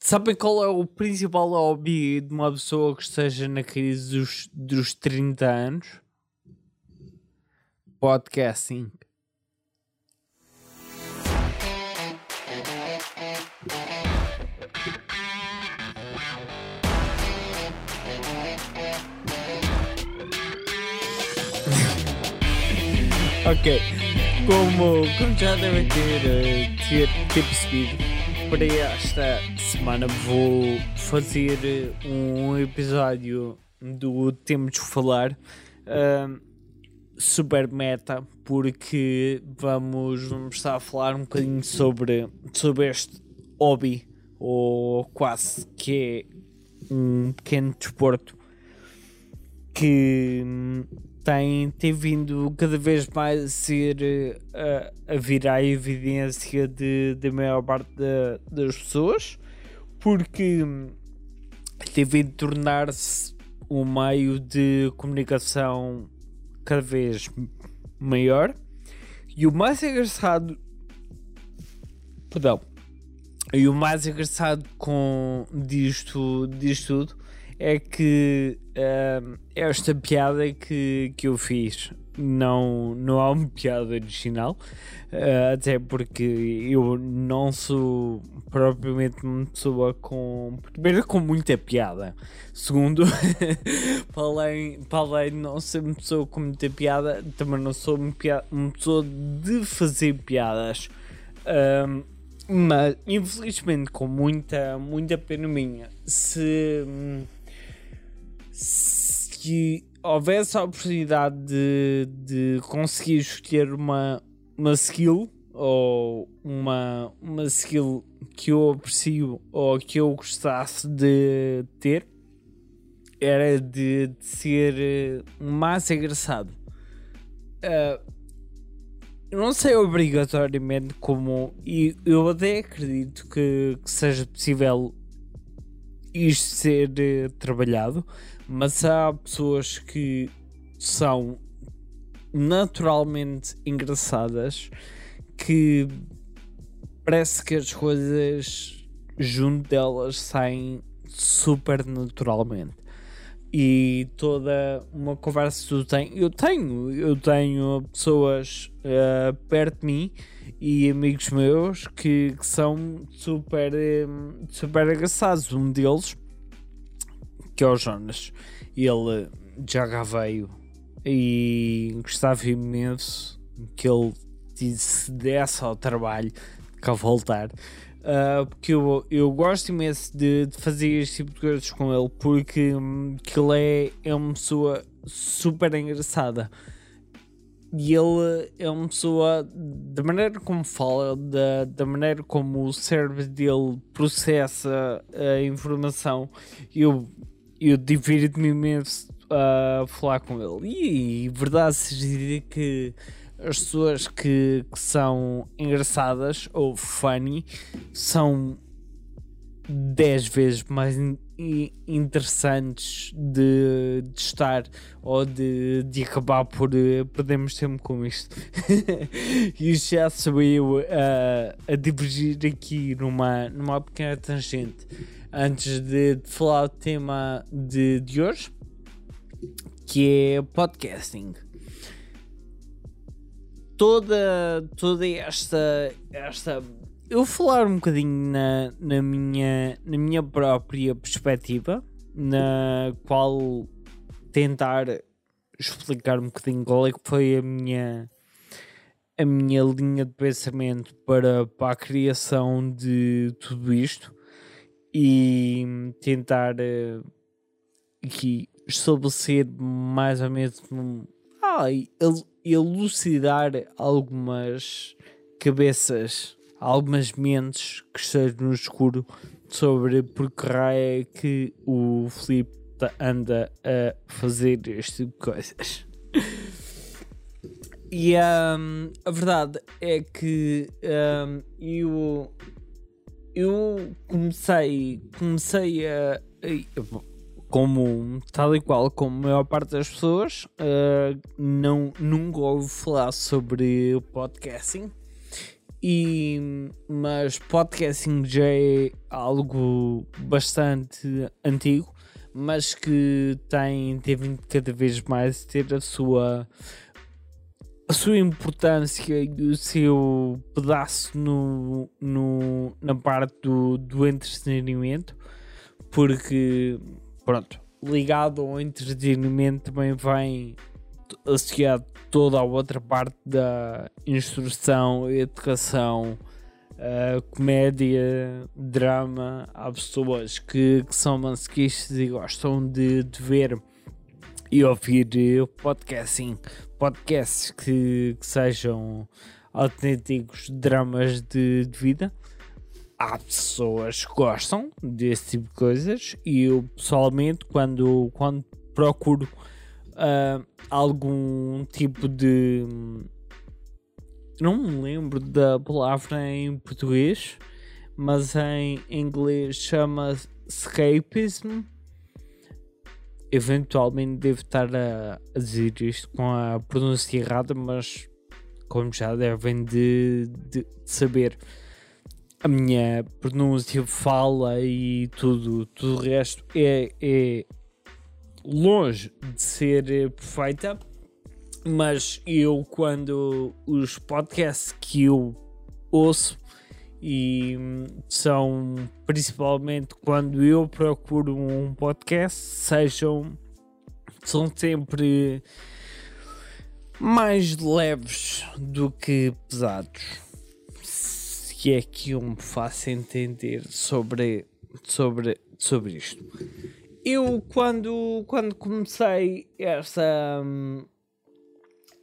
Sabem qual é o principal hobby de uma pessoa que esteja na crise dos, dos 30 anos? Podcasting. Ok, como, como já devem ter, eh, percebido, para esta semana vou fazer um episódio do Temos de Falar uh, super meta, porque vamos, vamos estar a falar um bocadinho sobre, sobre este hobby, ou quase que é um pequeno desporto que tem, tem vindo cada vez mais a ser uh, a a evidência de, de maior parte das pessoas, porque tem vindo tornar-se um meio de comunicação cada vez maior. E o mais engraçado. Perdão. E o mais engraçado com disto, disto tudo é que uh, esta piada que, que eu fiz não, não há uma piada original, uh, até porque eu não sou propriamente uma pessoa com. Primeiro, com muita piada. Segundo, para, além, para além de não ser uma pessoa com muita piada, também não sou uma, piada, uma pessoa de fazer piadas. Mas, infelizmente, com muita, muita pena minha, se se houvesse a oportunidade de, de conseguir escolher uma, uma skill ou uma, uma skill que eu aprecio ou que eu gostasse de ter era de, de ser eh, mais engraçado. Uh, não sei obrigatoriamente como, e eu até acredito que, que seja possível isto ser uh, trabalhado, mas há pessoas que são naturalmente engraçadas que parece que as coisas junto delas saem super naturalmente e toda uma conversa que tu tens, eu tenho, eu tenho pessoas uh, perto de mim e amigos meus que, que são super, um, super engraçados. Um deles que é o Jonas. Ele já cá veio e gostava imenso que ele se desse ao trabalho de cá voltar. Uh, porque eu, eu gosto imenso de, de, fazer este tipo de coisas com ele porque um, que ele é, é uma pessoa super engraçada e ele é uma pessoa da maneira como fala, da, da maneira como o cérebro dele processa a informação. Eu eu divirto-me imenso a falar com ele. E, e verdade seja que as pessoas que, que, são engraçadas ou funny são 10 vezes mais in, interessanantes de, de, estar ou de, de acabar por uh, perdermos tempo com isto. e já sou eu uh, a divergir aqui numa, numa pequena tangente antes de, falar do tema de, de hoje, que é podcasting. Toda, toda esta, esta. Eu falar um bocadinho na, na, minha, na minha própria perspectiva, na qual tentar explicar um bocadinho qual é que foi a minha a minha linha de pensamento para, para a criação de tudo isto e tentar uh, aqui estabelecer mais ou menos ah, elucidar algumas cabeças, algumas mentes que estejam no escuro sobre por que raio é que o Filipe anda a fazer este tipo de coisas. E um, a verdade é que um, eu eu comecei, comecei a, como tal e qual como a maior parte das pessoas, uh, não, nunca ouvi falar sobre podcasting. E, mas podcasting já é algo bastante antigo, mas que tem, tem vindo cada vez mais ter a sua, a sua importância e o seu pedaço no, no, na parte do, do entretenimento, porque, pronto, ligado ao entretenimento também vem associado toda a outra parte da instrução, educação, uh, comédia, drama. Há pessoas que, que são masoquistas e gostam de, de ver e ouvir podcasting, podcasts que, que sejam autênticos dramas de, de, vida. Há pessoas que gostam desse tipo de coisas e eu pessoalmente quando, quando procuro uh, algum tipo de. Não me lembro da palavra em português, mas em inglês chama-se escapism. Eventualmente devo estar a, a, dizer isto com a pronúncia errada, mas como já devem de, de, de saber, a minha pronúncia, fala e tudo, tudo o resto é, é longe de ser eh, perfeita, mas eu, quando os podcasts que eu ouço, e hum, são principalmente quando eu procuro um podcast, sejam são sempre mais leves do que pesados. Se é que eu me faço entender sobre, sobre, sobre isto eu quando, quando comecei esta,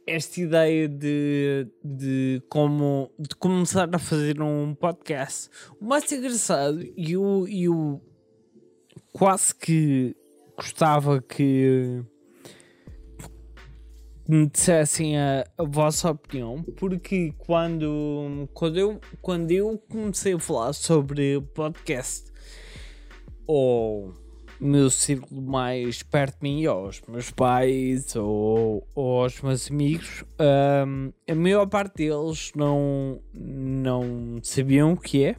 esta ideia de, de como de começar a fazer um podcast, o mais engraçado e eu, eu quase que gostava que me dissessem a, a, vossa opinião, porque quando, quando, eu, quando eu comecei a falar sobre podcast ou meu círculo mais perto de mim, aos meus pais ou, ou aos meus amigos, um, a maior parte deles não, não sabiam o que é.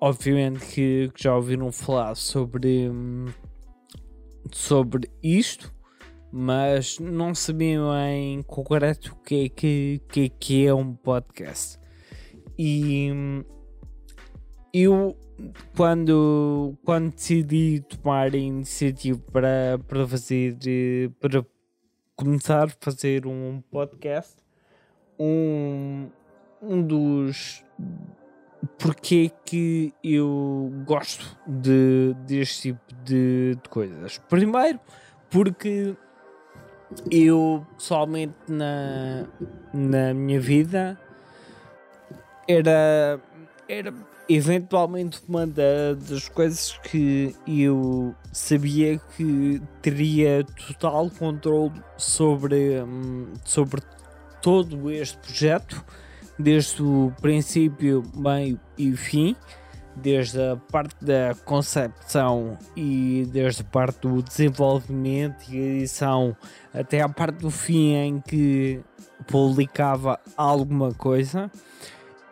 Obviamente que, que já ouviram falar sobre, sobre isto, mas não sabiam em concreto o que é que, que, que é um podcast. E eu quando, quando decidi tomar a iniciativa para, para fazer para começar a fazer um podcast um, um dos porque que eu gosto de, deste tipo de, de coisas. Primeiro porque eu pessoalmente na, na minha vida era era eventualmente uma das coisas que eu sabia que teria total controle sobre, hum, sobre todo este projeto, desde o princípio, meio e fim, desde a parte da concepção e desde a parte do desenvolvimento e edição até a parte do fim em que publicava alguma coisa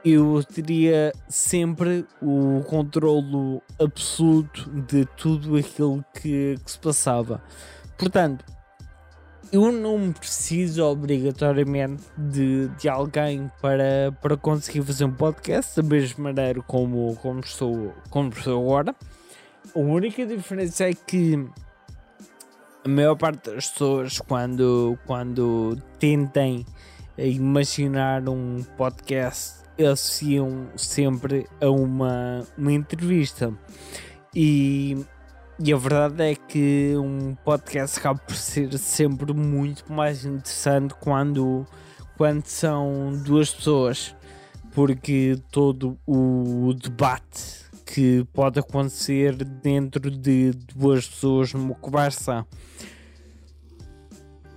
eu teria sempre o controlo absoluto de tudo aquilo que, que, se passava. Portanto, eu não preciso obrigatoriamente de, de alguém para, para conseguir fazer um podcast da mesma maneira como, como, estou, como estou agora. A única diferença é que a maior parte das pessoas, quando, quando tentem imaginar um podcast associam sempre a uma, uma entrevista. E, e a verdade é que um podcast acaba por ser sempre muito mais interessante quando, quando são duas pessoas, porque todo o debate que pode acontecer dentro de duas pessoas numa conversa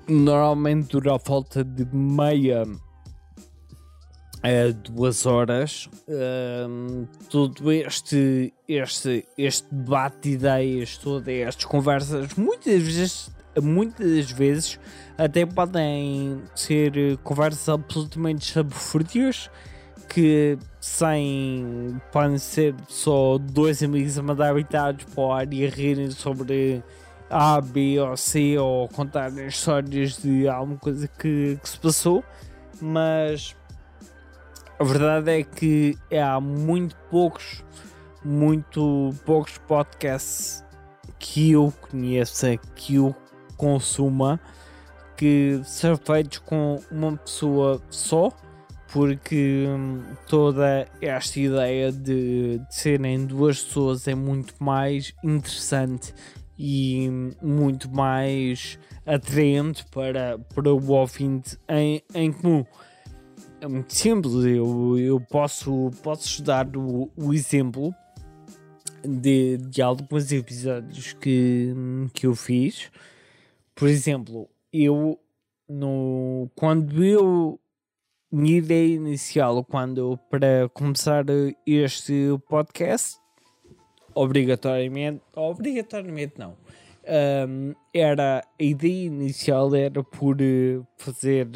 normalmente dura a falta de meia a duas horas um, todo este, este, este debate de ideias, todas estas conversas, muitas vezes, muitas vezes até podem ser conversas absolutamente sabufúrdias que sem podem ser só dois amigos a mandar habitados para o ar e a rirem sobre A, B ou C ou contarem histórias de alguma coisa que, que se passou, mas a verdade é que há muito poucos, muito poucos podcasts que eu conheça, que eu consuma, que são feitos com uma pessoa só, porque hum, toda esta ideia de, de serem duas pessoas é muito mais interessante e muito mais atraente para, para o ouvinte em, em comum. É muito simples, eu, eu posso, posso dar o, o exemplo de, de alguns episódios que, que eu fiz. Por exemplo, eu no, quando eu minha ideia inicial quando para começar este podcast obrigatoriamente obrigatoriamente não um, era a ideia inicial era por eh, fazer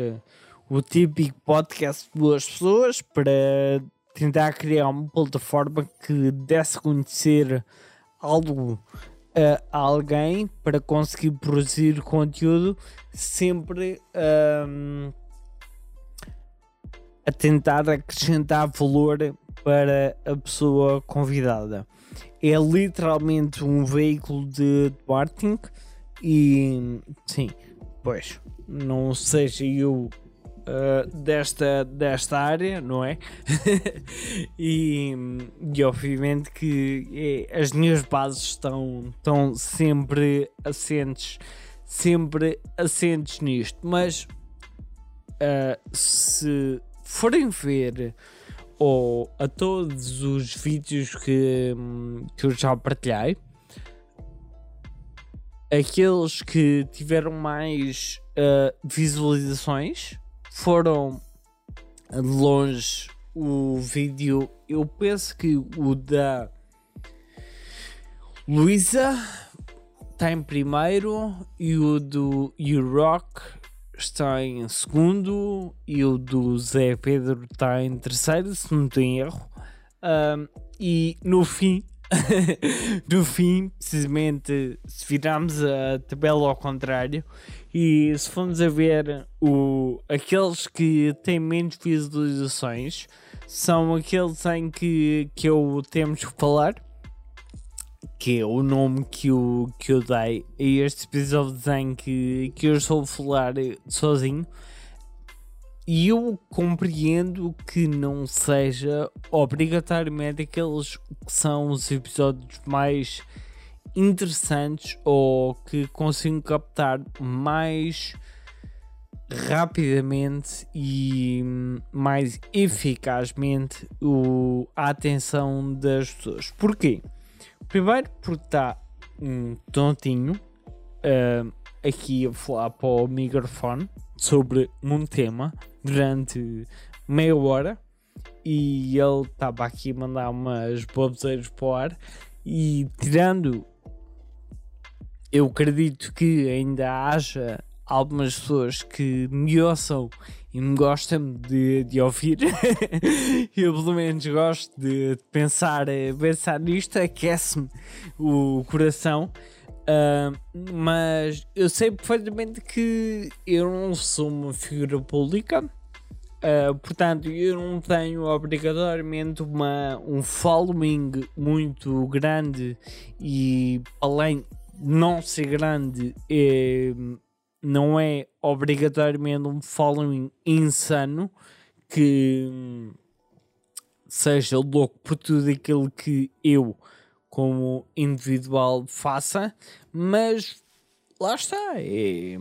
o típico podcast de duas pessoas para tentar criar uma plataforma que desse conhecer algo a alguém para conseguir produzir conteúdo sempre um, a tentar acrescentar valor para a pessoa convidada. É literalmente um veículo de marketing e sim, pois não seja eu uh, desta, desta área, não é? e, e obviamente que é, as minhas bases estão, estão sempre assentes, sempre assentes nisto, mas uh, se forem ver ou a todos os vídeos que, que eu já partilhei, aqueles que tiveram mais uh, visualizações foram de longe o vídeo. Eu penso que o da Luísa está em primeiro e o do U-Rock está em segundo e o do Zé Pedro está em terceiro, se não tem erro. Um, e no fim, no fim, precisamente, se virarmos a tabela ao contrário e se formos a ver o, aqueles que têm menos visualizações, são aqueles em que, que eu temos que falar que é o nome que eu, que eu dei a este episódio de desenho que, que eu estou a falar sozinho. E eu compreendo que não seja obrigatoriamente aqueles que são os episódios mais interessantes ou que consigam captar mais rapidamente e mais eficazmente o, a atenção das pessoas. Porquê? Primeiro porque está um tontinho uh, aqui a falar para o microfone sobre um tema durante meia hora e ele estava aqui a mandar umas boboseiras para o ar e tirando eu acredito que ainda haja algumas pessoas que me ouçam e me gostam de, de ouvir. eu pelo menos gosto de, pensar, eh, pensar nisto, aquece-me o coração. Uh, mas eu sei perfeitamente que eu não sou uma figura pública, uh, portanto, eu não tenho obrigatoriamente uma, um following muito grande e além de não ser grande, é, não é obrigatoriamente um following insano que seja louco por tudo aquilo que eu, como individual, faça, mas lá está, é,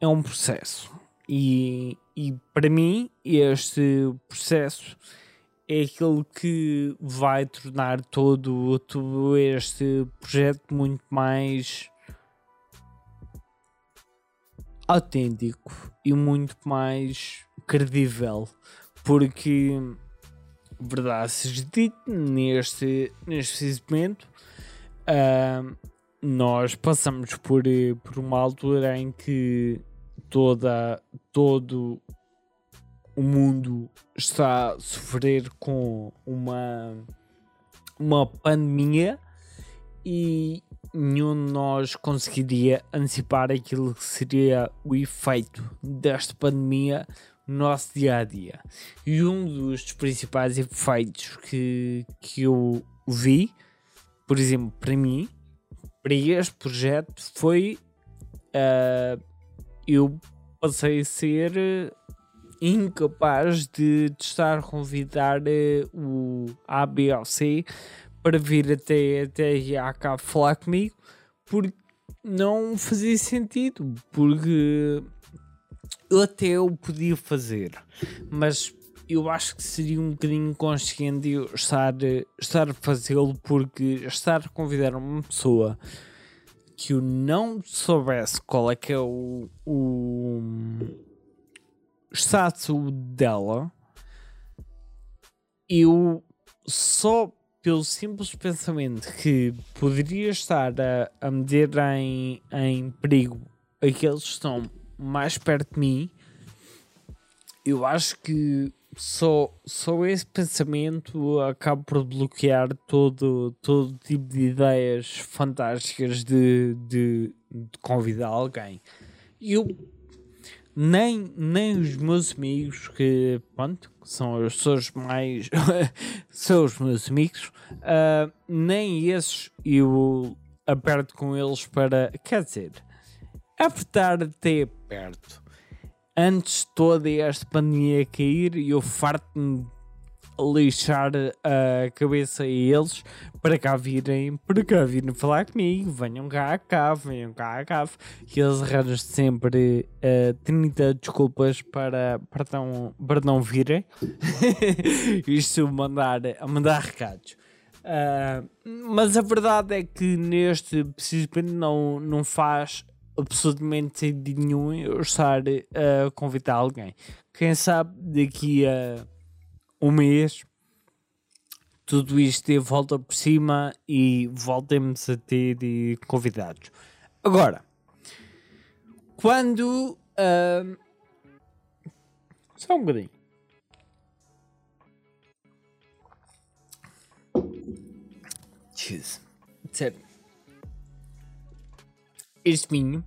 é um processo. E, e para mim, este processo é aquele que vai tornar todo, todo este projeto muito mais autêntico e muito mais credível. porque, verdade seja dito, neste, neste momento, uh, nós passamos por, por uma altura em que toda, todo o mundo está a sofrer com uma, uma pandemia e nenhum de nós conseguiria antecipar aquilo que seria o efeito desta pandemia no nosso dia a dia. E um dos principais efeitos que, que eu vi, por exemplo, para mim, para este projeto, foi uh, eu passei a ser incapaz de, estar a convidar uh, o ABLC para vir até, até a cá falar comigo porque não fazia sentido, porque eu até o podia fazer, mas eu acho que seria um bocadinho inconsciente eu estar, estar a fazê-lo porque estar a convidar uma pessoa que eu não soubesse qual é que é o, o status dela, eu só pelo simples pensamento que poderia estar a, a meter em, em perigo aqueles que estão mais perto de mim, eu acho que só, só esse pensamento acaba por bloquear todo, todo tipo de ideias fantásticas de, de, de convidar alguém. Eu nem, nem os meus amigos, que pronto, são as pessoas mais. são os meus amigos, uh, nem esses eu aperto com eles para. Quer dizer, apertar até perto. Antes toda esta pandemia cair, eu farto-me lixar a cabeça a eles para cá virem, para cá virem falar comigo, venham cá cá, venham cá cá, e eles arranjam sempre uh, 30 desculpas para, para, não, para não virem. Isto mandar, mandar recados. Uh, mas a verdade é que neste precisamente não, não faz absolutamente sentido nenhum estar a convidar alguém. Quem sabe daqui a um mês tudo isto de volta por cima e voltemos a ter convidados. Agora, quando. Uh, só um bocadinho. Jesus. Sério. Este vinho.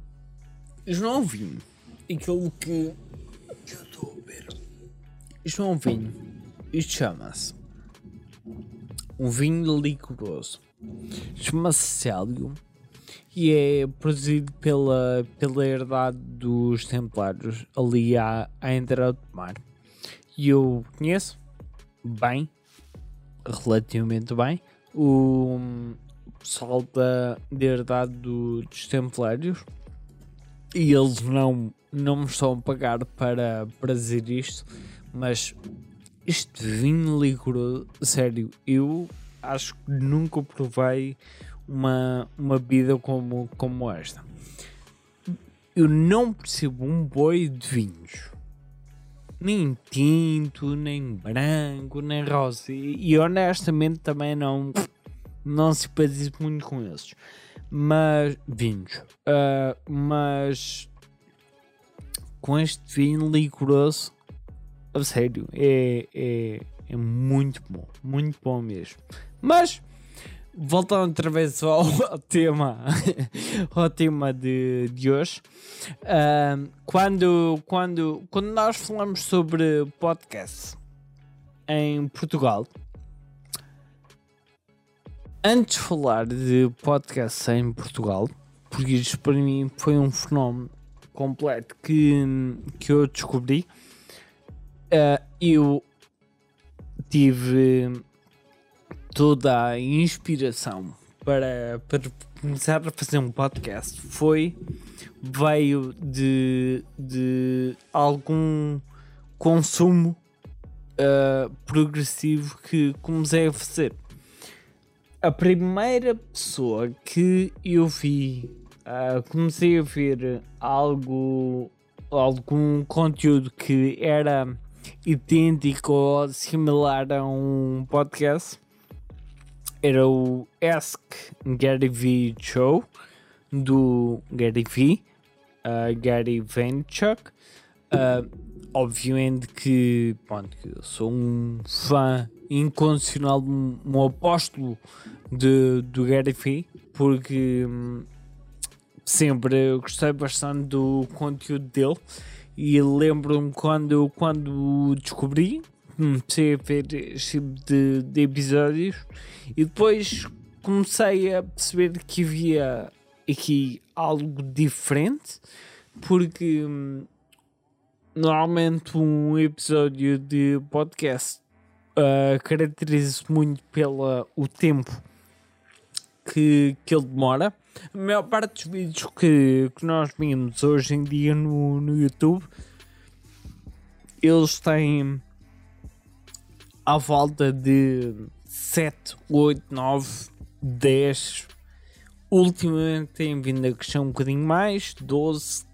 Não é um vinho. Aquilo que. ver. Isto é um vinho. Isto chama-se um vinho licoroso. Chama-se Célio e é produzido pela, pela herdade dos Templários ali à, à entrada do mar. E eu conheço bem, relativamente bem, o pessoal da, da herdade do, dos Templários e eles não, não me estão a pagar para, para dizer isto, mas este vinho licoroso, sério, eu acho que nunca provei uma, uma bebida como, como esta. Eu não percebo um boi de vinhos. Nem tinto, nem branco, nem rosa. E, e honestamente também não, não simpatizo muito com esses. Mas, vinhos. Uh, mas, com este vinho licoroso, a sério, é, é, é muito bom, muito bom mesmo. Mas, voltando outra vez ao, ao tema, ao tema de, de hoje, uh, quando, quando, quando nós falamos sobre podcast em Portugal, antes de falar de podcast em Portugal, porque isto para mim foi um fenómeno completo que, que eu descobri uh, eu tive toda a inspiração para, para começar a fazer um podcast foi veio de, de algum consumo uh, progressivo que comecei a fazer. A primeira pessoa que eu vi, uh, comecei a ver algo, algum conteúdo que era idêntico ou similar a um podcast era o Ask Gary V Show do Gary V, uh, Gary Vaynerchuk. Uh, obviamente que, pronto, eu sou um fã incondicional, um, um apóstolo de, do Gary V, porque hum, sempre gostei bastante do conteúdo dele e lembro-me quando, quando descobri, comecei a ver este tipo de, de episódios e depois comecei a perceber que havia aqui algo diferente porque hum, normalmente um episódio de podcast uh, caracteriza-se muito pelo o tempo que, que ele demora. A maior parte dos vídeos que, que nós vemos hoje em dia no, no YouTube eles têm à volta de 7, 8, 9, 10. Ultimamente tem vindo a crescer um bocadinho mais, 12,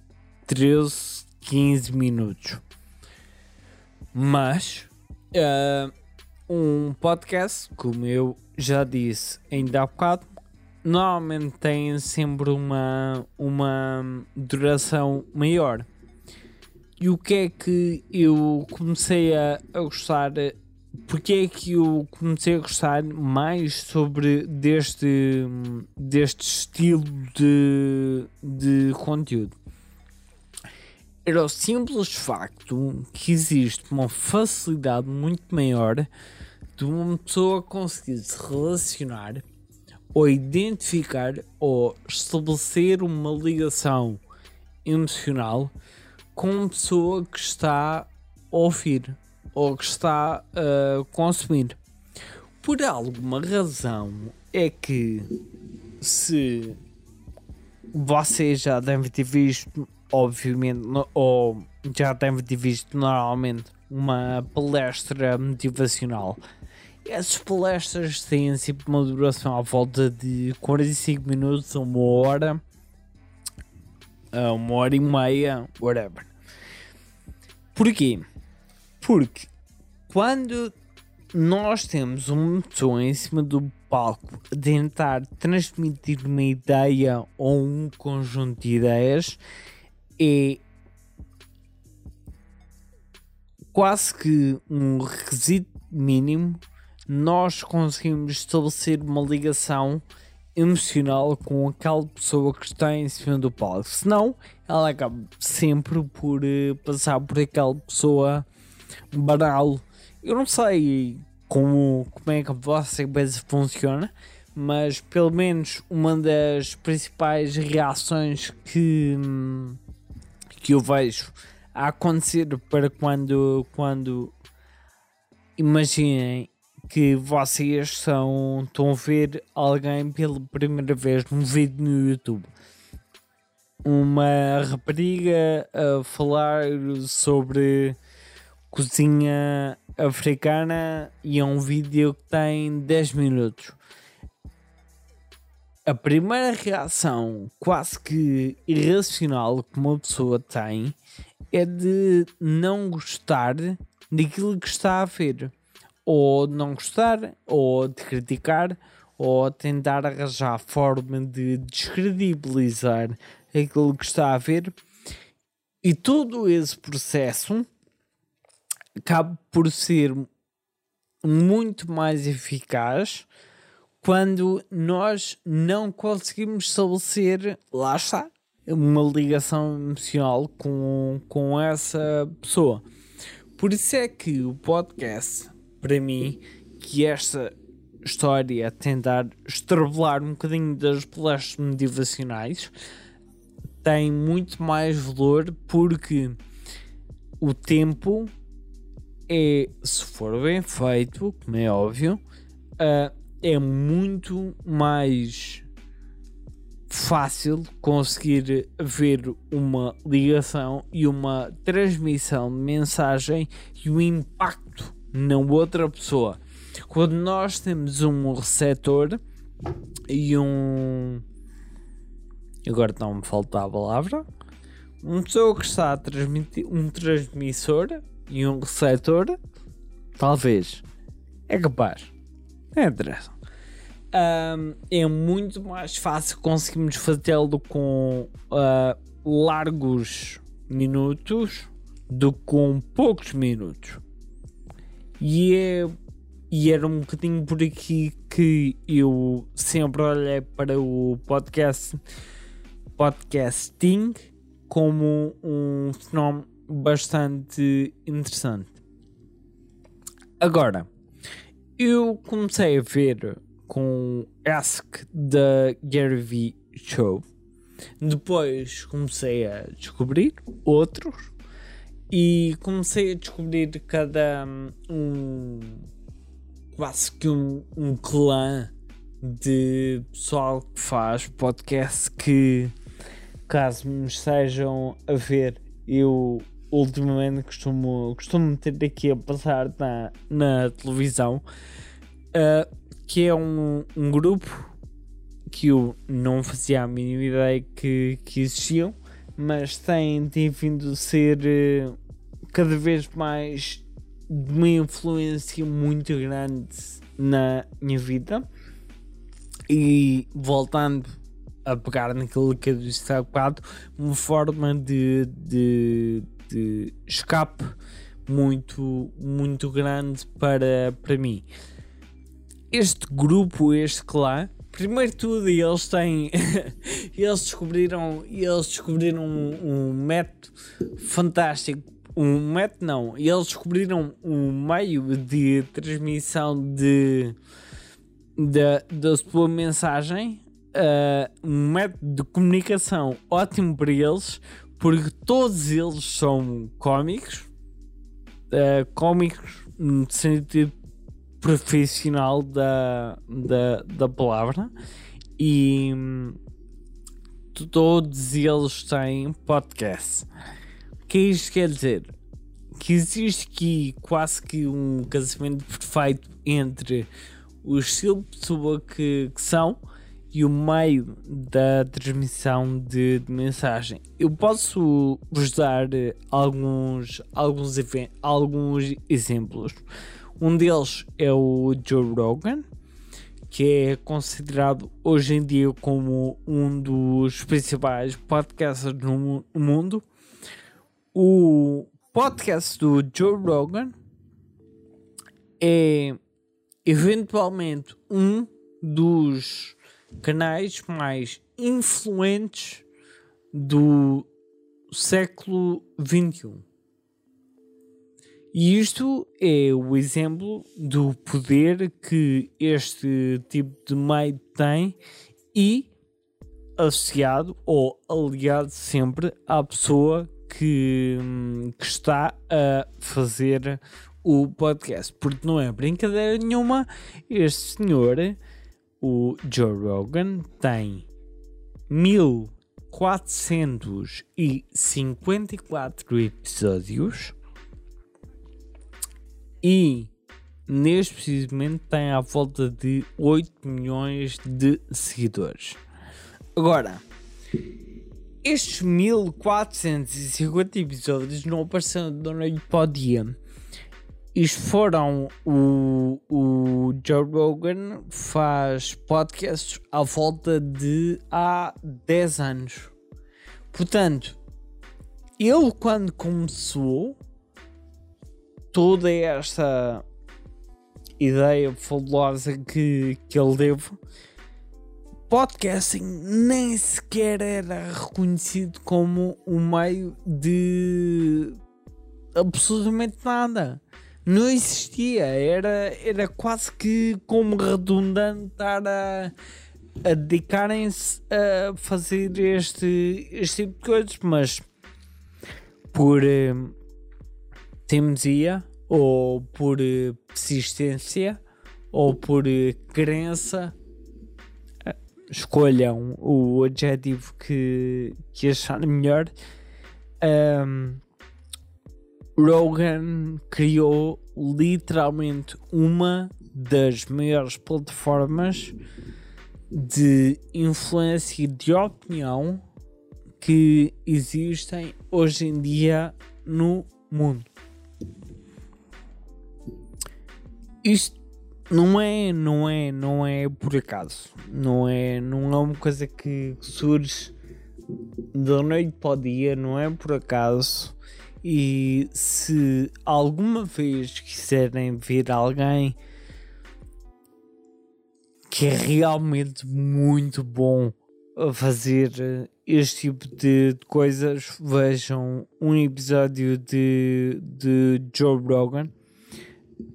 13, 15 minutos. Mas uh, um podcast, como eu já disse ainda há bocado, normalmente tem sempre uma, uma duração maior. E o que é que eu comecei a, a gostar? Porque é que eu comecei a gostar mais sobre deste, deste estilo de, de conteúdo? Era o simples facto que existe uma facilidade muito maior de uma pessoa conseguir se relacionar ou identificar ou estabelecer uma ligação emocional com uma pessoa que está a ouvir ou que está a consumir. Por alguma razão é que se vocês já devem ter visto, obviamente, ou já devem ter visto normalmente uma palestra motivacional. Essas palestras têm sempre uma duração à volta de 45 minutos uma hora, a uma hora e meia, whatever. Porquê? Porque quando nós temos uma pessoa em cima do palco a tentar transmitir uma ideia ou um conjunto de ideias, é quase que um requisito mínimo nós conseguimos estabelecer uma ligação emocional com aquela pessoa que está em cima do palco. Senão, ela acaba sempre por uh, passar por aquela pessoa banal. Eu não sei como, como é que a vossa cabeça funciona, mas pelo menos uma das principais reações que, que eu vejo a acontecer para quando, quando imaginem que vocês são, estão a ver alguém pela primeira vez num vídeo no YouTube. Uma rapariga a falar sobre cozinha africana e é um vídeo que tem 10 minutos. A primeira reação, quase que irracional, que uma pessoa tem é de não gostar daquilo que está a ver ou não gostar, ou de criticar, ou tentar arranjar forma de descredibilizar aquilo que está a ver. E todo esse processo acaba por ser muito mais eficaz quando nós não conseguimos estabelecer, lá está, uma ligação emocional com, com essa pessoa. Por isso é que o podcast para mim que esta história tentar extrapolar um bocadinho das palestras motivacionais tem muito mais valor porque o tempo é, se for bem feito, como é óbvio, uh, é muito mais fácil conseguir ver uma ligação e uma transmissão de mensagem e o impacto na outra pessoa. Quando nós temos um receptor e um. Agora não me falta a palavra. Uma pessoa que está a transmitir. Um transmissor e um receptor, talvez. É capaz. É interessa. Um, é muito mais fácil conseguirmos fazê-lo com uh, largos minutos do que com poucos minutos. E, é, e era um bocadinho por aqui que eu sempre olhei para o podcast podcasting como um fenómeno bastante interessante. Agora, eu comecei a ver com Ask the Gary V Show. Depois comecei a descobrir outros e comecei a descobrir cada um quase que um, um clã de pessoal que faz podcast que caso me estejam a ver eu ultimamente costumo, costumo ter aqui a passar na, na televisão uh, que é um, um grupo que eu não fazia a mínima ideia que, que existiam, mas tem, tem vindo a ser uh, cada vez mais de uma influência muito grande na minha vida. E voltando a pegar naquilo que eu disse há bocado, uma forma de, de, de escape muito, muito grande para, para mim este grupo, este clã, primeiro tudo, eles têm. eles descobriram. Eles descobriram um, um, método fantástico. Um método não. Eles descobriram um meio de transmissão de. da, da sua mensagem. Uh, um método de comunicação ótimo para eles, porque todos eles são cómicos. Uh, cómicos no sentido profissional da, da, da palavra e todos eles têm podcast. O que isto quer dizer? Que existe aqui quase que um casamento perfeito entre o estilo de pessoa que, que são e o meio da transmissão de, de, mensagem. Eu posso vos dar alguns, alguns, alguns exemplos. Um deles é o Joe Rogan, que é considerado hoje em dia como um dos principais podcasts no mundo. O podcast do Joe Rogan é eventualmente um dos canais mais influentes do século 21. E isto é o exemplo do poder que este tipo de meio tem e associado ou aliado sempre à pessoa que, que está a fazer o podcast. Porque não é brincadeira nenhuma, este senhor, o Joe Rogan, tem 1454 episódios e neste precisamente tem à volta de 8 milhões de seguidores. Agora, estes 1450 episódios não apareceram de noite para o dia. Isto foram o, o Joe Rogan faz podcasts à volta de há 10 anos. Portanto, ele quando começou toda esta ideia fabulosa que, que ele teve, podcasting nem sequer era reconhecido como um meio de absolutamente nada. Não existia, era, era quase que como redundante estar a, a dedicarem-se a fazer este, este tipo de coisas, mas por. Eh, teimosia ou por eh, persistência ou por eh, crença eh, escolham o adjetivo que, que achar melhor um, Rogan criou literalmente uma das maiores plataformas de influência e de opinião que existem hoje em dia no mundo. isto não é, não é, não é por acaso. Não é, não é uma coisa que surge da noite para o dia, não é por acaso. E se alguma vez quiserem ver alguém que é realmente muito bom a fazer este tipo de coisas, vejam um episódio de, de Joe Rogan,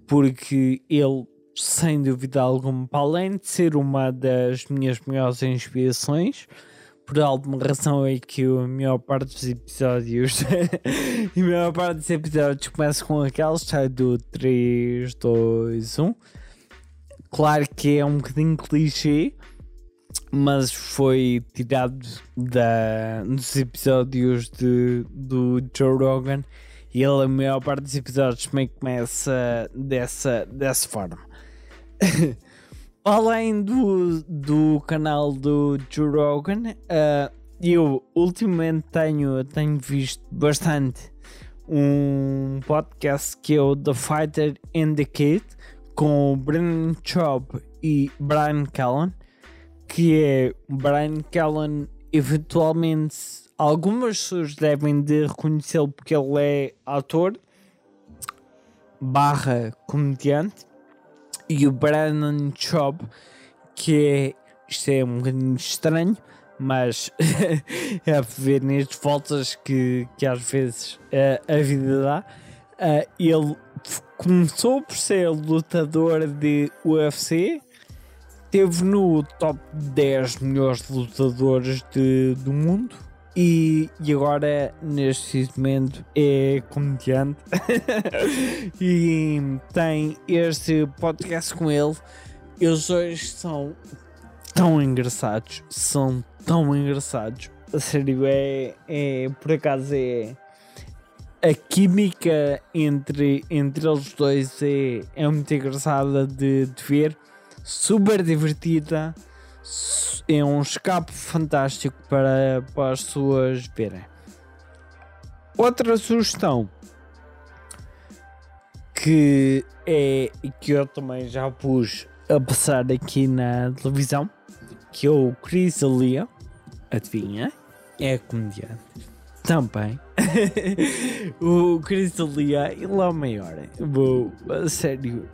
porque ele, sem dúvida alguma, para além de ser uma das minhas maiores inspirações, por alguma razão é que a maior parte dos episódios a maior parte dos episódios começa com aqueles sai do 3, 2, 1 claro que é um bocadinho clichê mas foi tirado da, dos episódios de, do Joe Rogan e ele a maior parte dos episódios também começa dessa, dessa forma além do, do canal do Joe Rogan, uh, eu ultimamente tenho, tenho visto bastante um podcast que é o The Fighter and the Kid com Brennan Chop e Brian Callen, que é Brian Callen eventualmente algumas pessoas devem de reconhecê-lo porque ele é ator barra comediante e o Brandon Chop, que é, isto é um bocadinho estranho, mas é a ver nestas voltas que, que às vezes uh, a vida dá. Uh, ele começou por ser lutador de UFC, teve no top 10 melhores lutadores de, do mundo e, e agora, neste momento, é comediante e tem este podcast com ele. Eles dois são tão engraçados, são tão engraçados. A sério, é, é por acaso é a química entre, entre eles dois é, é muito engraçada de, de ver, super divertida é um escape fantástico para, para as pessoas verem. Outra sugestão que é que eu também já pus a passar aqui na televisão, que é o Chris Alia, adivinha? É comediante. Também. o Chris ele é o maior. Vou, a sério.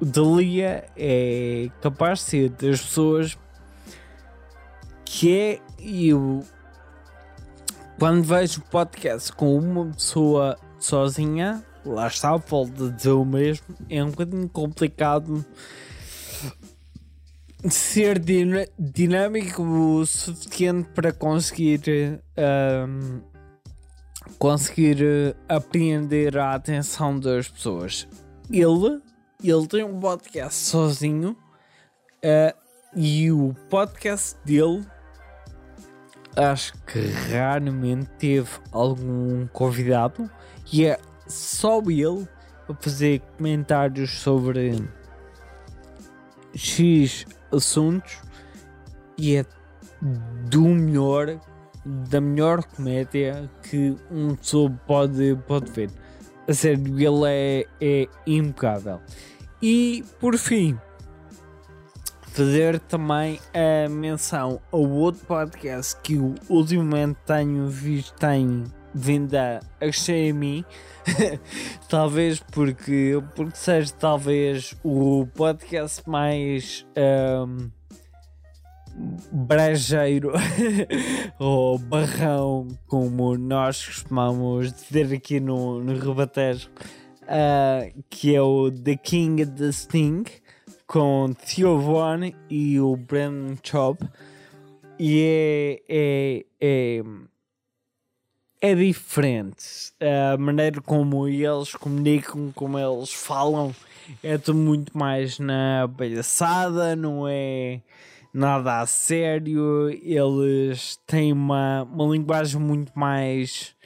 O Dalia é capaz de ser das pessoas que é eu quando vejo podcast com uma pessoa sozinha, lá está, volto a dizer o mesmo, é um bocadinho complicado ser din dinâmico o suficiente para conseguir um, conseguir apreender a atenção das pessoas. Ele, ele tem um podcast sozinho uh, e o podcast dele acho que raramente teve algum convidado e é só ele a fazer comentários sobre X assuntos e é do melhor, da melhor comédia que um pessoa pode, pode ver. A sério, ele é, é impecável. E por fim, fazer também a menção ao outro podcast que eu ultimamente tenho visto tem vindo a achei a mim. Talvez porque porque seja talvez o podcast mais um, brejeiro ou barrão como nós costumamos dizer aqui no, no Rebatejo uh, que é o The King of the Sting com Theo Von e o Brandon Chop e é, é, é, é diferente a maneira como eles comunicam, como eles falam. É tudo muito mais na palhaçada, não é nada a sério, eles têm uma, uma linguagem muito mais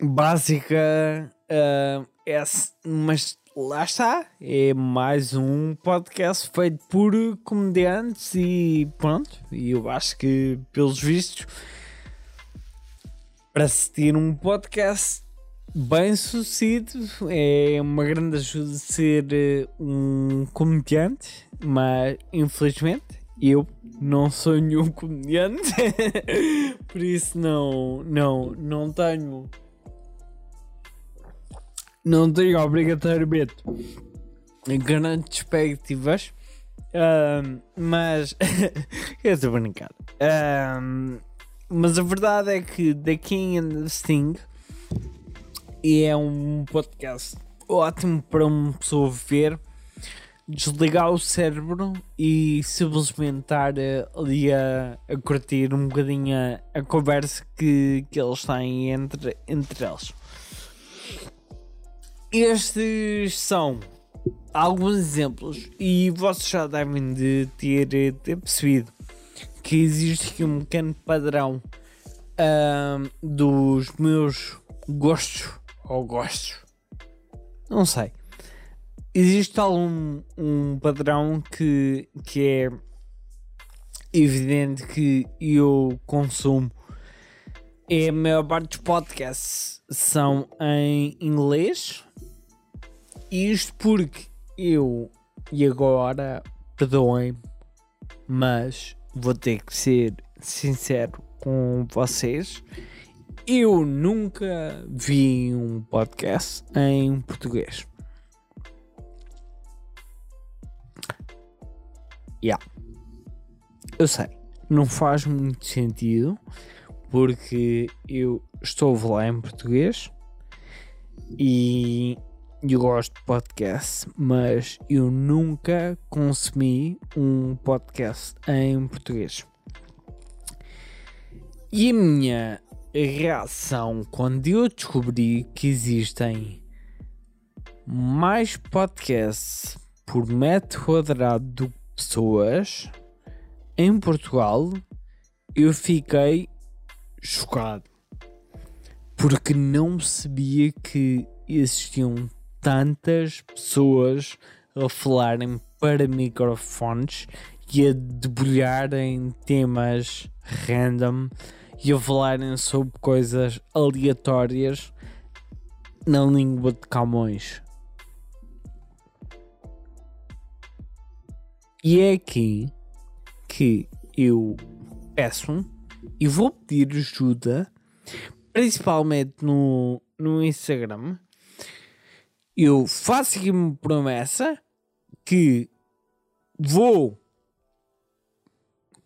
básica, uh, é, mas lá está, é mais um podcast feito por comediantes e pronto. E eu acho que, pelos vistos, para ter um podcast bem sucedido, é uma grande ajuda ser eh, um comediante, mas infelizmente eu não sou nenhum comediante, por isso não, não, não tenho, não tenho obrigatoriamente grandes perspectivas, mas eu estou brincando. Mas a verdade é que The King and the Sting é um podcast ótimo para uma pessoa ver, desligar o cérebro e simplesmente estar ali a, a curtir um bocadinho a, a conversa que, que eles têm entre, entre eles. Estes são alguns exemplos e vocês já devem de ter, ter percebido que existe aqui um pequeno padrão uh, dos meus gostos ou gostos. Não sei. Existe algum um padrão que, que é evidente que eu consumo. É a maior parte dos podcasts são em inglês. Isto porque eu, e agora, perdoem, mas vou ter que ser sincero com vocês eu nunca vi um podcast em português. Yeah. Eu sei, não faz muito sentido porque eu estou lá em português e eu gosto de podcast, mas eu nunca consumi um podcast em português. E a minha reação quando eu descobri que existem mais podcasts por metro quadrado do que pessoas em Portugal, eu fiquei chocado porque não sabia que existiam tantas pessoas a falarem para microfones e a debulharem temas random e a falarem sobre coisas aleatórias na língua de Camões. E é aqui que eu peço e vou pedir ajuda, principalmente no, no Instagram. Eu faço aqui uma promessa que vou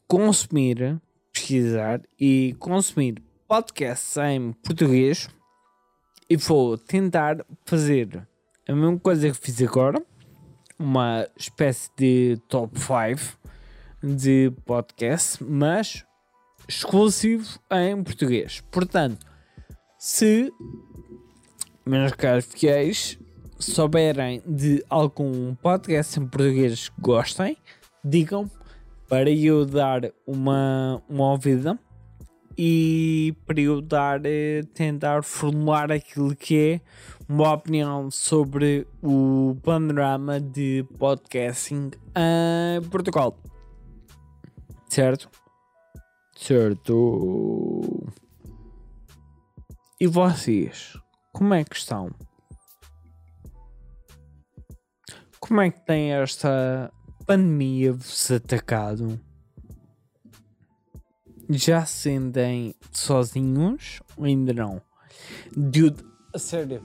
consumir pesquisar e consumir podcasts em português e vou tentar fazer a mesma coisa que fiz agora, uma espécie de top 5 de podcast, mas exclusivo em português. Portanto, se meus caros fiéis souberem de algum podcast em português que gostem, digam para eu dar uma, uma ouvida e para eu dar, eh, tentar formular aquilo que é uma opinião sobre o panorama de podcasting em Portugal. Certo? Certo. E vocês? Como é que estão? Como é que tem esta pandemia vos atacado, já sentem sozinhos ou ainda não? Dude, a sério.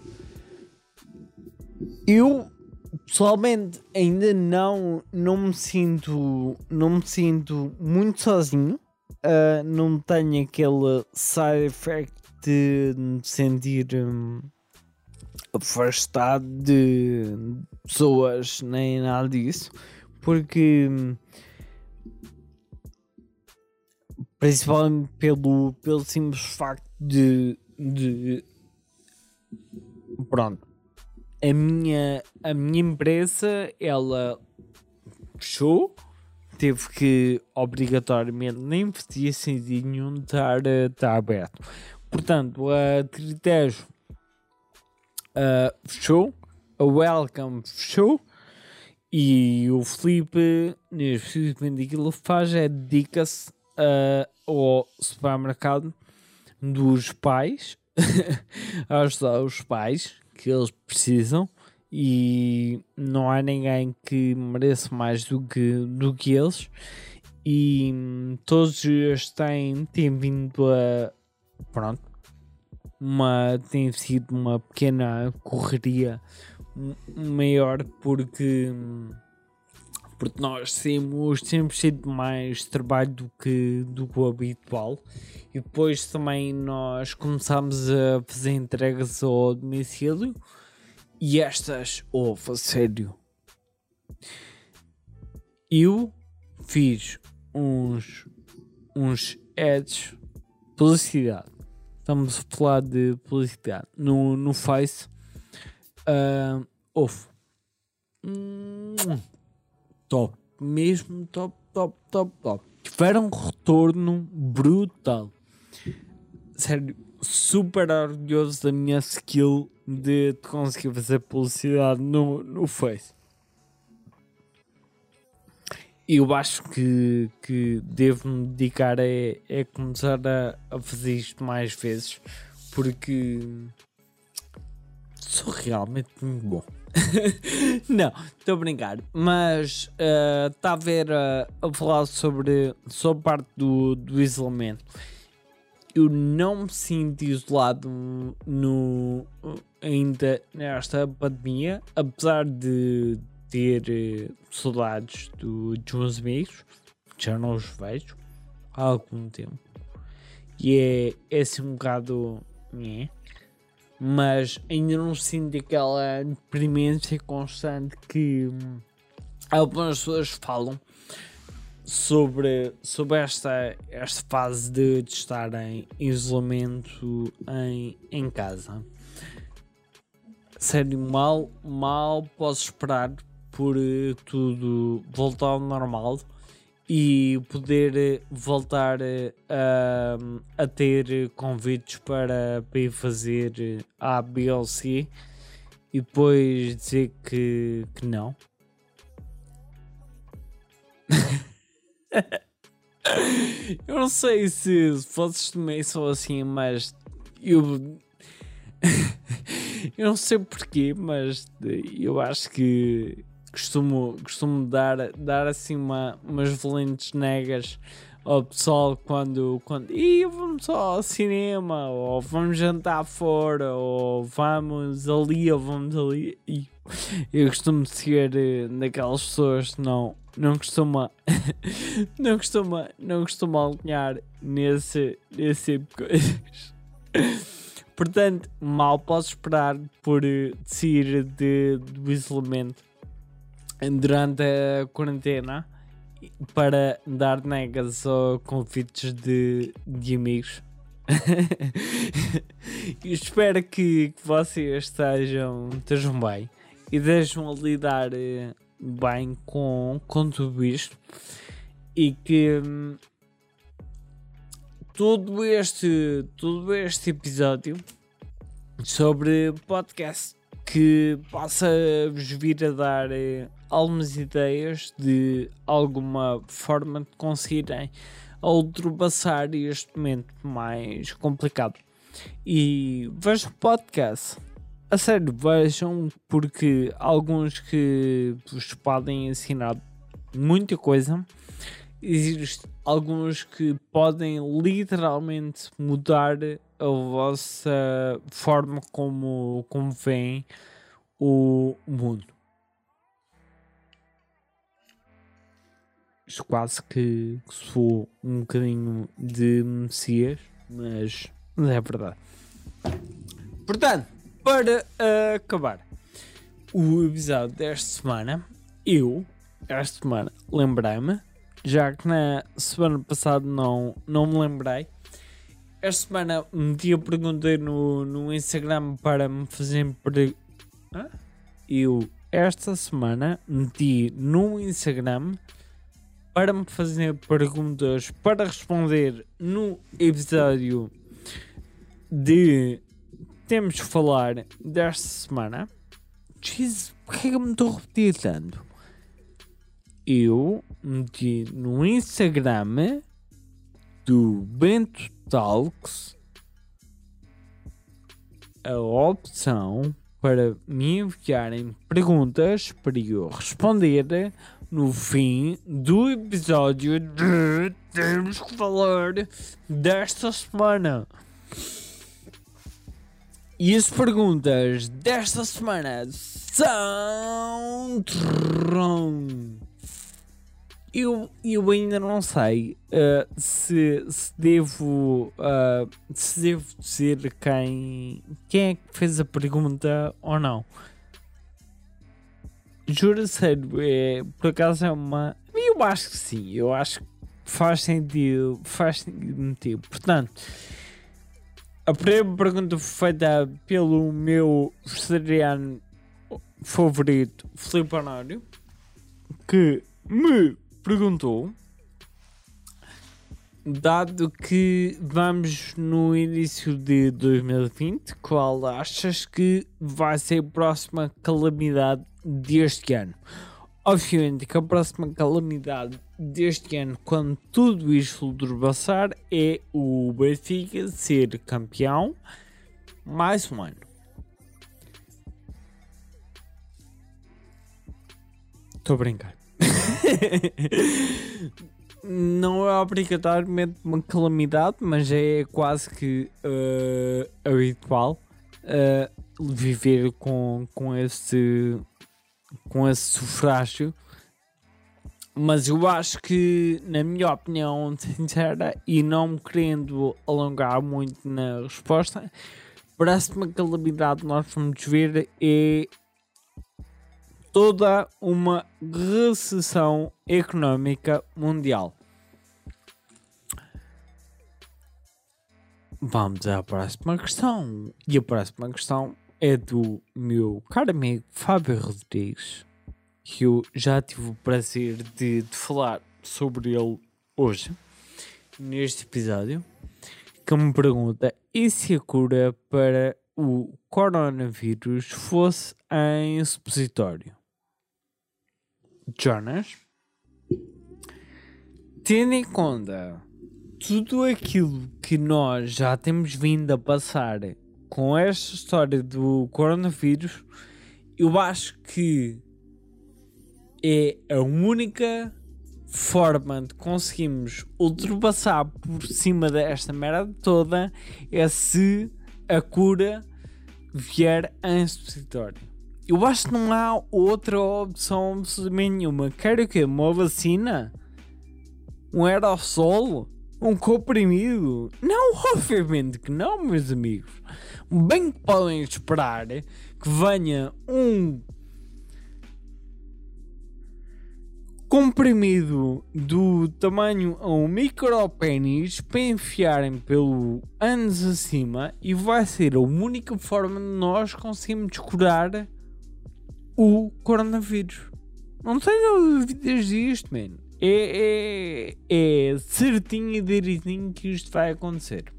Eu pessoalmente ainda não, não me sinto não me sinto muito sozinho. Uh, não tenho aquele side effect de me sentir um, afastado de pessoas nem nada disso porque principalmente pelo, pelo simples facto de, de pronto a minha, a minha empresa ela fechou teve que obrigatoriamente nem fazia sentido nenhum estar, estar aberto. Portanto a Tritejo uh, fechou a Welcome fechou e o Felipe, especificamente aquilo que faz é dedica-se uh, ao supermercado dos pais ajudar os pais que eles precisam. E não há ninguém que mereça mais do que, do que eles. E hum, todos eles têm, têm vindo a pronto uma, tem sido uma pequena correria maior porque porque nós temos sempre sido mais trabalho do que, do que o habitual. E depois também nós começámos a fazer entregas ao domicílio e estas, oh, a sério eu fiz uns uns ads publicidade. Estamos a falar de publicidade. No, no Face uh, houve top, mesmo top, top, top, top. Tiveram um retorno brutal. Sério, super orgulhoso da minha skill de conseguir fazer publicidade no, no Face. Eu acho que, que devo me dedicar a, a começar a, a fazer isto mais vezes porque sou realmente muito bom. não, estou a brincar. Mas uh, a ver uh, a falar sobre, sobre parte do, do isolamento. Eu não me sinto isolado no, ainda nesta pandemia, apesar de ter uh, saudades do, dos meus amigos, já não os vejo há algum tempo. E é, é assim um bocado. Né? Mas ainda não sinto aquela experiência constante que hum, algumas pessoas falam sobre, sobre esta, esta fase de, de estar em isolamento em, em casa. Sério, mal, mal posso esperar por uh, tudo voltar ao normal e poder eh, voltar eh, a, a ter convites para, para ir fazer A, B ou C e depois dizer que, que não. eu não sei se vocês também são assim, mas eu. eu não sei porquê, mas eu acho que costumo, costumo dar, dar assim uma, umas valentes negas ao pessoal quando, quando e vamos ao cinema, ou vamos jantar fora, ou vamos ali, ou vamos ali. E eu costumo ser eh, daquelas pessoas que não, não costuma não costuma não costuma alinhar nesse, nesse tipo de coisas. Portanto, mal posso esperar por eh, sair de, do isolamento durante a quarentena para dar negas ou convites de, de amigos. espero que, que, vocês estejam, estejam bem e deixem a lidar eh, bem com, com tudo isto e que hum, todo este, todo este episódio sobre podcast que possa-vos vir a dar eh, algumas ideias de alguma forma de conseguirem ultrapassar este momento mais complicado. E vejam podcast. A sério, vejam, porque alguns que vos podem ensinar muita coisa. Existem alguns que podem literalmente mudar a vossa forma como, como veem o mundo. Isto quase que, que sou um bocadinho de Messias, mas, mas é verdade. Portanto, para uh, acabar o episódio desta semana, eu, esta semana, lembrei-me, já que na semana passada não, não me lembrei. Esta semana meti a pergunta no, no Instagram para me fazerem perguntas. Eu, esta semana, meti no Instagram para me fazer perguntas para responder no episódio de temos de falar desta semana. Jesus, porquê que me estou a repetir tanto? Eu meti no Instagram do Bento Talks a opção para me enviarem perguntas para eu responder no fim do episódio de Temos que Falar desta semana. E as perguntas desta semana são. Eu, eu ainda não sei uh, se, se, devo uh, se devo dizer quem, quem é que fez a pergunta ou não. Juro sério, é, por acaso é uma. Eu acho que sim, eu acho que faz sentido, faz sentido. Portanto, a primeira pergunta foi feita pelo meu vegetariano favorito, Filipe Honório, que me perguntou, dado que vamos no início de 2020, qual achas que vai ser a próxima calamidade deste ano? Obviamente que a próxima calamidade deste ano, quando tudo isto ultrapassar, é o Benfica ser campeão mais um ano. Estou a brincar. não é obrigatoriamente uma calamidade, mas é quase que uh, habitual uh, viver com, com esse com esse sufrágio. Mas eu acho que, na minha opinião sincera, e não me querendo alongar muito na resposta, parece uma calamidade que nós vamos ver é toda uma recessão económica mundial. Vamos à próxima questão. E a próxima questão é do meu caro amigo Fábio Rodrigues, que eu já tive o prazer de, de falar sobre ele hoje, neste episódio, que me pergunta: e se a cura para o coronavírus fosse em supositório? Jonas, tendo em conta tudo aquilo que nós já temos vindo a passar com esta história do coronavírus, eu acho que é a única forma de conseguirmos ultrapassar por cima desta merda toda é se a cura vier em supositório. Eu acho que não há outra opção absolutamente nenhuma. Quero o quê? Uma vacina? Um aerossol? Um comprimido? Não, obviamente que não, meus amigos. Bem podem esperar que venha um comprimido do tamanho a um micropénis para enfiarem pelo anos acima e vai ser a única forma de nós conseguirmos curar o coronavírus. Não tenho dúvidas disto, mano. É, é, é certinho e direitinho que isto vai acontecer.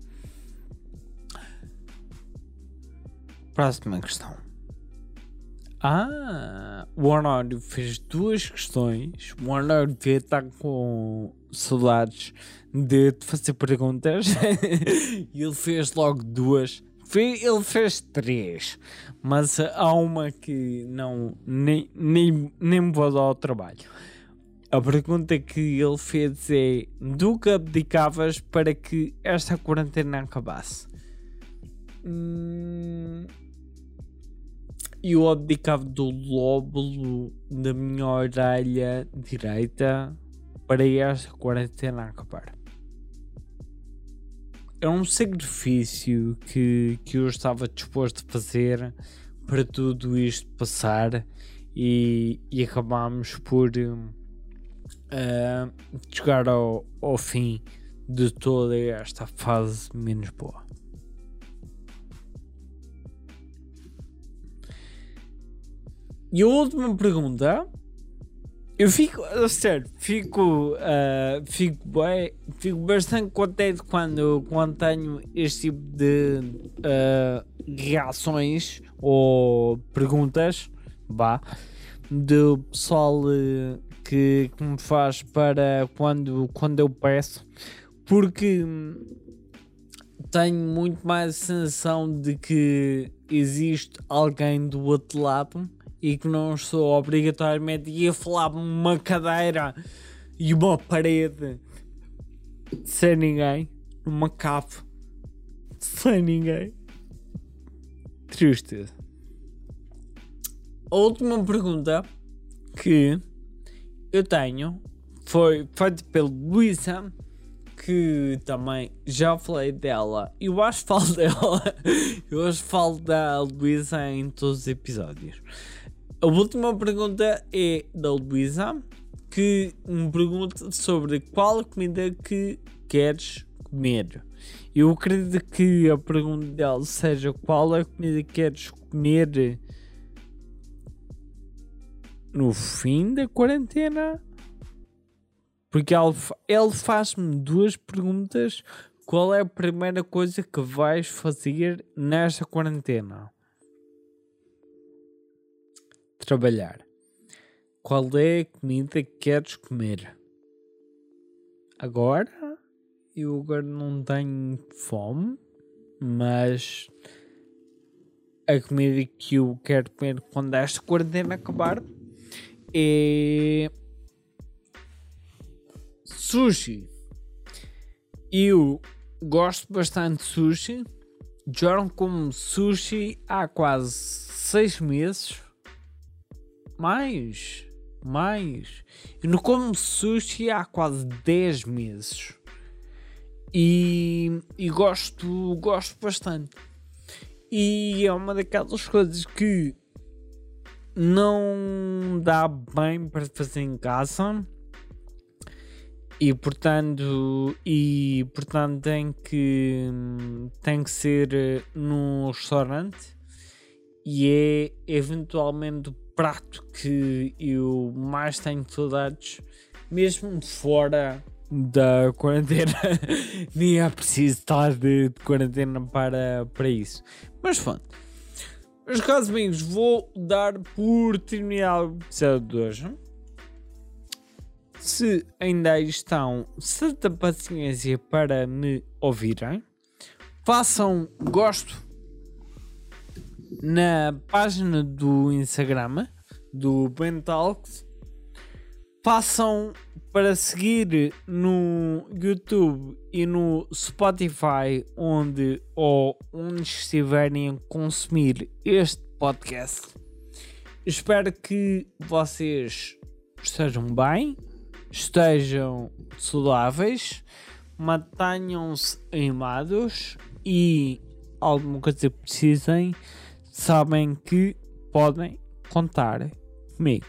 Próxima questão. Ah, o Honório fez duas questões. O Honório devia estar com saudades de te fazer perguntas e ele fez logo duas ele fez três, mas há uma que não nem, nem, nem me vou dar o trabalho. A pergunta que ele fez é: do que abdicavas para que esta quarentena acabasse? Hum, eu abdicava do lóbulo da minha orelha direita para esta quarentena acabar é um sacrifício que, que eu estava disposto a fazer para tudo isto passar e, e acabámos por uh, chegar ao, ao fim de toda esta fase menos boa. E a última pergunta eu fico, sério, fico, uh, fico, bem, fico bastante contente quando, quando tenho este tipo de uh, reações ou perguntas, vá, do pessoal uh, que, que me faz para quando, quando eu peço, porque tenho muito mais a sensação de que existe alguém do outro lado e que não estou obrigatoriamente a falar uma cadeira e uma parede sem ninguém, numa cave sem ninguém. Triste. A última pergunta que eu tenho foi feita pelo Luísa, que também já falei dela. Eu acho que falo dela. Eu acho que falo da Luísa em todos os episódios. A última pergunta é da Luísa, que me pergunta sobre qual comida que queres comer. Eu acredito que a pergunta dela seja qual a comida que queres comer no fim da quarentena. Porque ele, ele faz-me duas perguntas. Qual é a primeira coisa que vais fazer nesta quarentena? Trabalhar. Qual é a comida que queres comer? Agora? Eu agora não tenho fome, mas a comida que eu quero comer quando esta quarentena acabar é sushi. Eu gosto bastante de sushi. Já não como sushi há quase seis meses. Mais, mais. Eu não como sushi há quase 10 meses. E, e gosto, gosto bastante. E é uma daquelas coisas que não dá bem para fazer em casa e portanto e portanto tem que tem que ser num restaurante e é eventualmente prato que eu mais tenho saudades mesmo fora da quarentena nem é preciso estar de, de quarentena para, para isso mas pronto meus caros amigos, vou dar por terminado o episódio de hoje. Se ainda estão, certa paciência para me ouvirem. Façam gosto na página do Instagram do Bentalks. Façam para seguir no YouTube e no Spotify, onde ou onde estiverem a consumir este podcast. Espero que vocês estejam bem, estejam saudáveis, mantenham-se animados e alguma coisa que precisem, sabem que podem contar comigo.